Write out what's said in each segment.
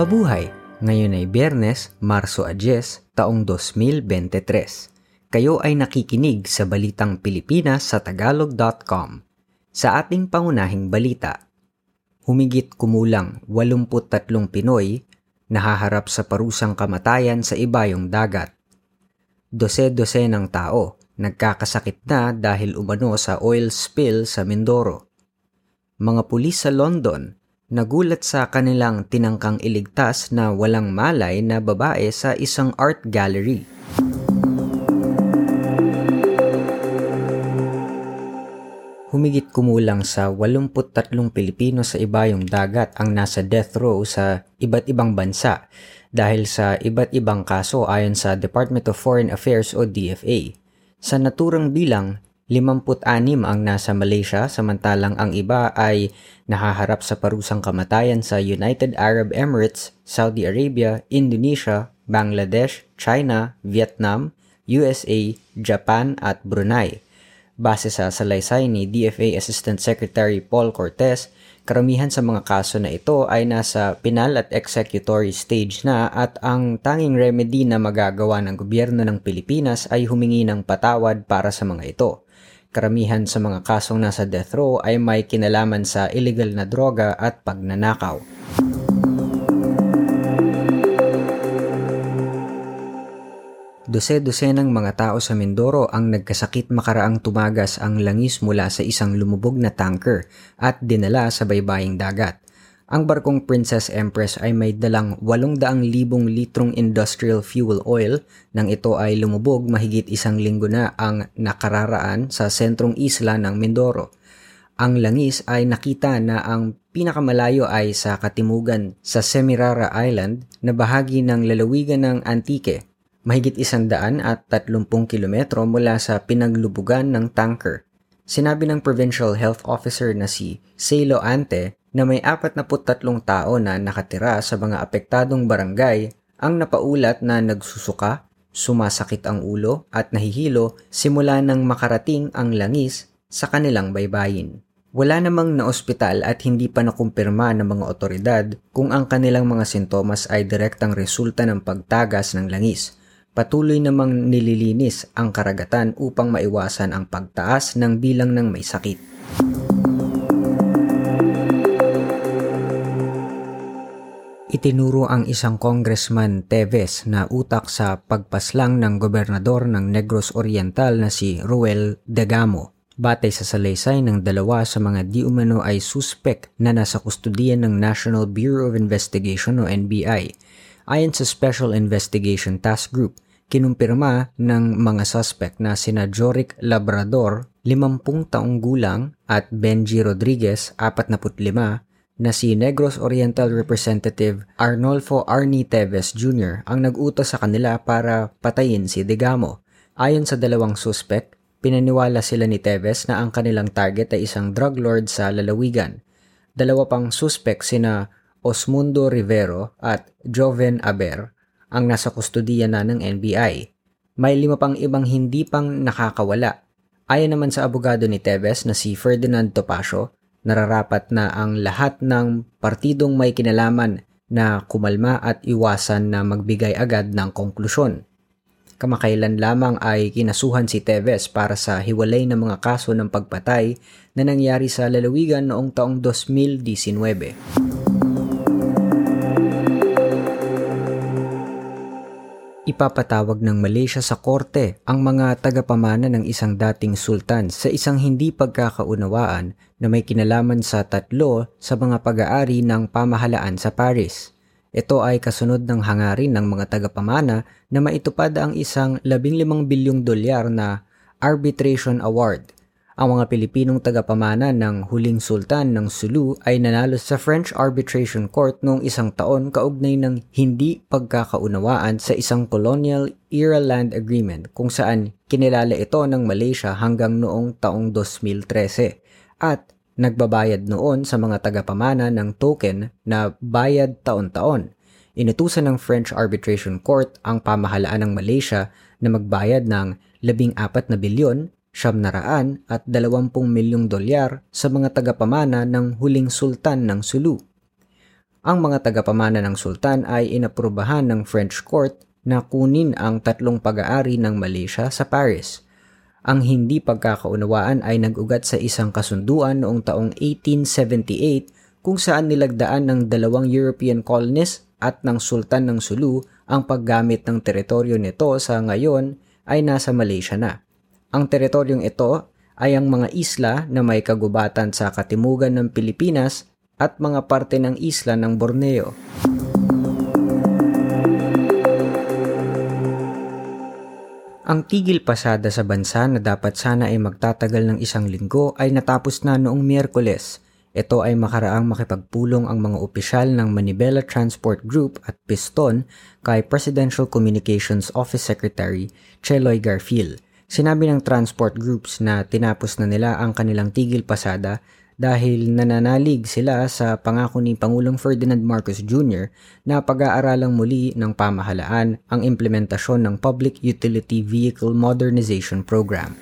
Mabuhay! Ngayon ay Biyernes, Marso 10, taong 2023. Kayo ay nakikinig sa Balitang Pilipinas sa Tagalog.com. Sa ating pangunahing balita, humigit kumulang 83 Pinoy nahaharap sa parusang kamatayan sa ibayong dagat. Dose-dose ng tao nagkakasakit na dahil umano sa oil spill sa Mindoro. Mga pulis sa London nagulat sa kanilang tinangkang iligtas na walang malay na babae sa isang art gallery. Humigit kumulang sa 83 Pilipino sa ibayong dagat ang nasa death row sa iba't ibang bansa dahil sa iba't ibang kaso ayon sa Department of Foreign Affairs o DFA. Sa naturang bilang, 56 ang nasa Malaysia samantalang ang iba ay nahaharap sa parusang kamatayan sa United Arab Emirates, Saudi Arabia, Indonesia, Bangladesh, China, Vietnam, USA, Japan at Brunei. Base sa salaysay ni DFA Assistant Secretary Paul Cortez, karamihan sa mga kaso na ito ay nasa penal at executory stage na at ang tanging remedy na magagawa ng gobyerno ng Pilipinas ay humingi ng patawad para sa mga ito. Karamihan sa mga kasong nasa death row ay may kinalaman sa illegal na droga at pagnanakaw. Dose-dosenang mga tao sa Mindoro ang nagkasakit makaraang tumagas ang langis mula sa isang lumubog na tanker at dinala sa baybaying dagat. Ang barkong Princess Empress ay may dalang 800,000 litrong industrial fuel oil nang ito ay lumubog mahigit isang linggo na ang nakararaan sa sentrong isla ng Mindoro. Ang langis ay nakita na ang pinakamalayo ay sa katimugan sa Semirara Island na bahagi ng lalawigan ng Antique, mahigit isandaan at 30 kilometro mula sa pinaglubugan ng tanker. Sinabi ng Provincial Health Officer na si Salo Ante na may 43 tao na nakatira sa mga apektadong barangay ang napaulat na nagsusuka, sumasakit ang ulo at nahihilo simula nang makarating ang langis sa kanilang baybayin. Wala namang na-ospital at hindi pa nakumpirma ng mga otoridad kung ang kanilang mga sintomas ay direktang resulta ng pagtagas ng langis. Patuloy namang nililinis ang karagatan upang maiwasan ang pagtaas ng bilang ng may sakit. Itinuro ang isang congressman Teves na utak sa pagpaslang ng gobernador ng Negros Oriental na si Ruel Degamo. Batay sa salaysay ng dalawa sa mga di umano ay suspect na nasa kustudiyan ng National Bureau of Investigation o NBI. Ayon sa Special Investigation Task Group, kinumpirma ng mga suspect na sina Joric Labrador, 50 taong gulang, at Benji Rodriguez, 45, na si Negros Oriental Representative Arnolfo Arnie Teves Jr. ang nag-utos sa kanila para patayin si Degamo. Ayon sa dalawang suspect, pinaniwala sila ni Teves na ang kanilang target ay isang drug lord sa lalawigan. Dalawa pang suspect sina Osmundo Rivero at Joven Aber ang nasa kustudiya na ng NBI. May lima pang ibang hindi pang nakakawala. Ayon naman sa abogado ni Teves na si Ferdinand Topacio, nararapat na ang lahat ng partidong may kinalaman na kumalma at iwasan na magbigay agad ng konklusyon. Kamakailan lamang ay kinasuhan si Teves para sa hiwalay na mga kaso ng pagpatay na nangyari sa lalawigan noong taong 2019. Ipapatawag ng Malaysia sa korte ang mga tagapamana ng isang dating sultan sa isang hindi pagkakaunawaan na may kinalaman sa tatlo sa mga pag-aari ng pamahalaan sa Paris. Ito ay kasunod ng hangarin ng mga tagapamana na maitupad ang isang 15 bilyong dolyar na arbitration award ang mga Pilipinong tagapamana ng huling sultan ng Sulu ay nanalo sa French Arbitration Court noong isang taon kaugnay ng hindi pagkakaunawaan sa isang colonial era land agreement kung saan kinilala ito ng Malaysia hanggang noong taong 2013 at nagbabayad noon sa mga tagapamana ng token na bayad taon-taon. Inutusan ng French Arbitration Court ang pamahalaan ng Malaysia na magbayad ng 14 na bilyon siyam na raan at dalawampung milyong dolyar sa mga tagapamana ng huling sultan ng Sulu. ang mga tagapamana ng sultan ay inaprubahan ng French court na kunin ang tatlong pag-aari ng Malaysia sa Paris. Ang hindi pagkakaunawaan ay nag-ugat sa isang kasunduan noong taong 1878 kung saan nilagdaan ng dalawang European colonists at ng Sultan ng Sulu ang paggamit ng teritoryo nito sa ngayon ay nasa Malaysia na. Ang teritoryong ito ay ang mga isla na may kagubatan sa katimugan ng Pilipinas at mga parte ng isla ng Borneo. Ang tigil pasada sa bansa na dapat sana ay magtatagal ng isang linggo ay natapos na noong Miyerkules. Ito ay makaraang makipagpulong ang mga opisyal ng Manibela Transport Group at Piston kay Presidential Communications Office Secretary Cheloy Garfield. Sinabi ng transport groups na tinapos na nila ang kanilang tigil pasada dahil nananalig sila sa pangako ni Pangulong Ferdinand Marcos Jr. na pag-aaralang muli ng pamahalaan ang implementasyon ng Public Utility Vehicle Modernization Program.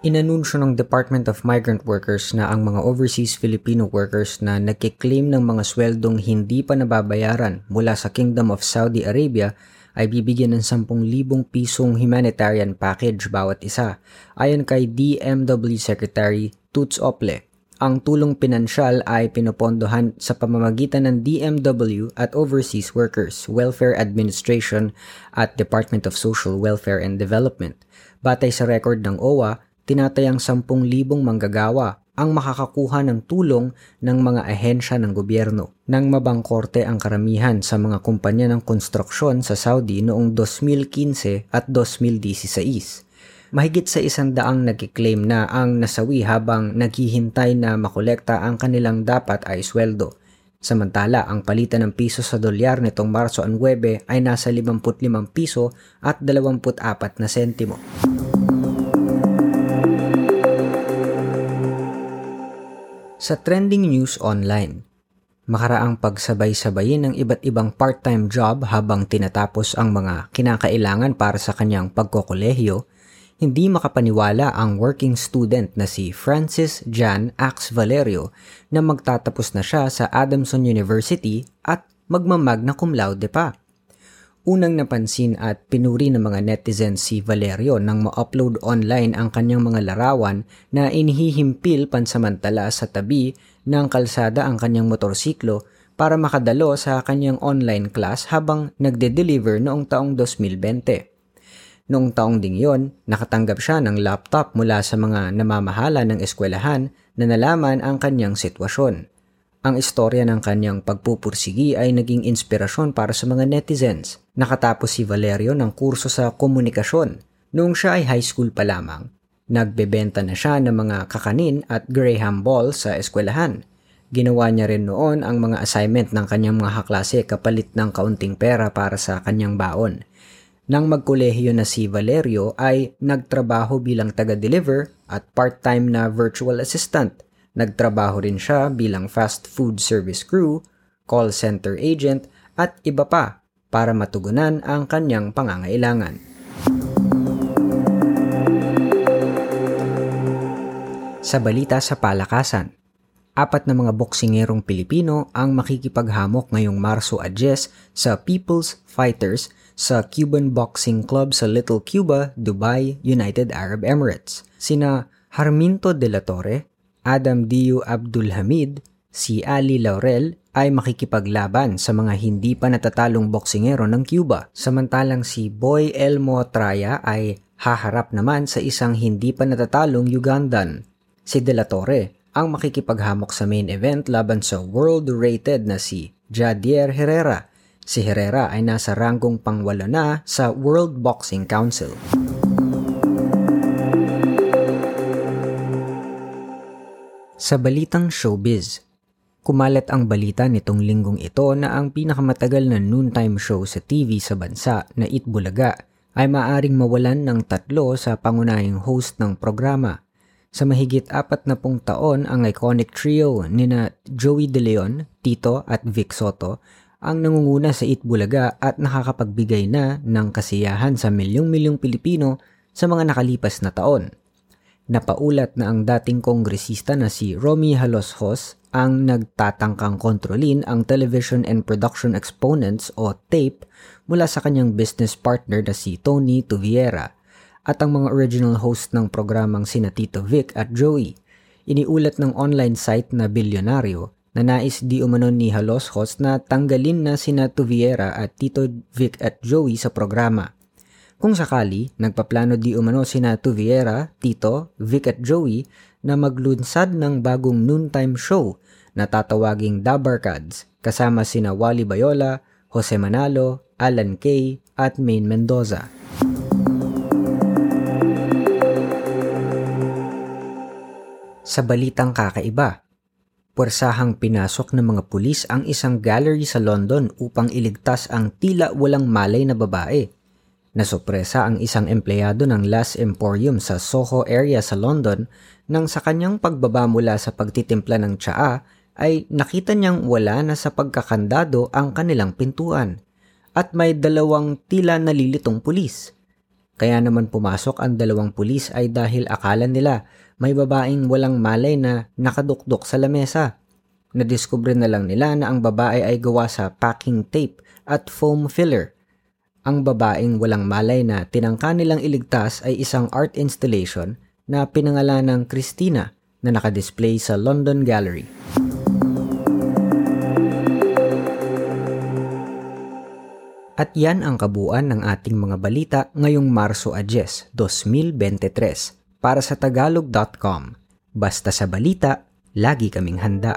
Inanunsyo ng Department of Migrant Workers na ang mga overseas Filipino workers na nagkiklaim ng mga sweldong hindi pa nababayaran mula sa Kingdom of Saudi Arabia ay bibigyan ng 10,000 pisong humanitarian package bawat isa. Ayon kay DMW Secretary Toots Ople, ang tulong pinansyal ay pinopondohan sa pamamagitan ng DMW at Overseas Workers Welfare Administration at Department of Social Welfare and Development. Batay sa record ng OWA, tinatayang 10,000 manggagawa ang makakakuha ng tulong ng mga ahensya ng gobyerno nang mabangkorte ang karamihan sa mga kumpanya ng konstruksyon sa Saudi noong 2015 at 2016. Mahigit sa isang daang nagkiklaim na ang nasawi habang naghihintay na makolekta ang kanilang dapat ay sweldo. Samantala, ang palitan ng piso sa dolyar nitong Marso 9 ay nasa 55 piso at 24 na sentimo. Sa trending news online, makaraang pagsabay-sabayin ng iba't ibang part-time job habang tinatapos ang mga kinakailangan para sa kanyang pagkokolehiyo, hindi makapaniwala ang working student na si Francis Jan Ax Valerio na magtatapos na siya sa Adamson University at magmamag na cum laude pa. Unang napansin at pinuri ng mga netizens si Valerio nang ma-upload online ang kanyang mga larawan na inihihimpil pansamantala sa tabi ng kalsada ang kanyang motorsiklo para makadalo sa kanyang online class habang nagde-deliver noong taong 2020. Noong taong ding yon, nakatanggap siya ng laptop mula sa mga namamahala ng eskwelahan na nalaman ang kanyang sitwasyon. Ang istorya ng kanyang pagpupursigi ay naging inspirasyon para sa mga netizens. Nakatapos si Valerio ng kurso sa komunikasyon. Noong siya ay high school pa lamang, nagbebenta na siya ng mga kakanin at Graham Ball sa eskwelahan. Ginawa niya rin noon ang mga assignment ng kanyang mga kaklase kapalit ng kaunting pera para sa kanyang baon. Nang magkolehiyo na si Valerio ay nagtrabaho bilang taga-deliver at part-time na virtual assistant – Nagtrabaho rin siya bilang fast food service crew, call center agent at iba pa para matugunan ang kanyang pangangailangan. Sa balita sa palakasan, apat na mga boksingerong Pilipino ang makikipaghamok ngayong Marso 10 sa People's Fighters sa Cuban Boxing Club sa Little Cuba, Dubai, United Arab Emirates. Sina Harminto de la Torre, Adam Diu Abdul Hamid, si Ali Laurel ay makikipaglaban sa mga hindi pa natatalong boksingero ng Cuba. Samantalang si Boy Elmo Traya ay haharap naman sa isang hindi pa natatalong Ugandan. Si De La Torre ang makikipaghamok sa main event laban sa world-rated na si Jadier Herrera. Si Herrera ay nasa ranggong pangwalo na sa World Boxing Council. Sa balitang showbiz, kumalat ang balita nitong linggong ito na ang pinakamatagal na noontime show sa TV sa bansa na Itbulaga ay maaring mawalan ng tatlo sa pangunahing host ng programa. Sa mahigit apat na pung taon, ang iconic trio nina Joey De Leon, Tito at Vic Soto ang nangunguna sa Itbulaga at nakakapagbigay na ng kasiyahan sa milyong-milyong Pilipino sa mga nakalipas na taon. Napaulat na ang dating kongresista na si Romy Haloshos ang nagtatangkang kontrolin ang television and production exponents o tape mula sa kanyang business partner na si Tony Tuviera at ang mga original host ng programang sina Tito Vic at Joey. Iniulat ng online site na Bilyonaryo na nais di umano ni Haloshos na tanggalin na sina Tuviera at Tito Vic at Joey sa programa. Kung sakali, nagpaplano di umano sina Tuviera, Tito, Vic at Joey na maglunsad ng bagong noontime show na tatawaging Dabarkads kasama sina Wally Bayola, Jose Manalo, Alan Kay at Maine Mendoza. Sa balitang kakaiba, puwersahang pinasok ng mga pulis ang isang gallery sa London upang iligtas ang tila walang malay na babae Nasopresa ang isang empleyado ng Las Emporium sa Soho area sa London nang sa kanyang pagbaba mula sa pagtitimpla ng tsaa ay nakita niyang wala na sa pagkakandado ang kanilang pintuan at may dalawang tila nalilitong pulis. Kaya naman pumasok ang dalawang pulis ay dahil akala nila may babaeng walang malay na nakadukdok sa lamesa. Nadiskubre na lang nila na ang babae ay gawa sa packing tape at foam filler – ang babaeng walang malay na tinangka nilang iligtas ay isang art installation na pinangalan ng Christina na nakadisplay sa London Gallery. At yan ang kabuuan ng ating mga balita ngayong Marso 10, 2023 para sa tagalog.com. Basta sa balita, lagi kaming handa.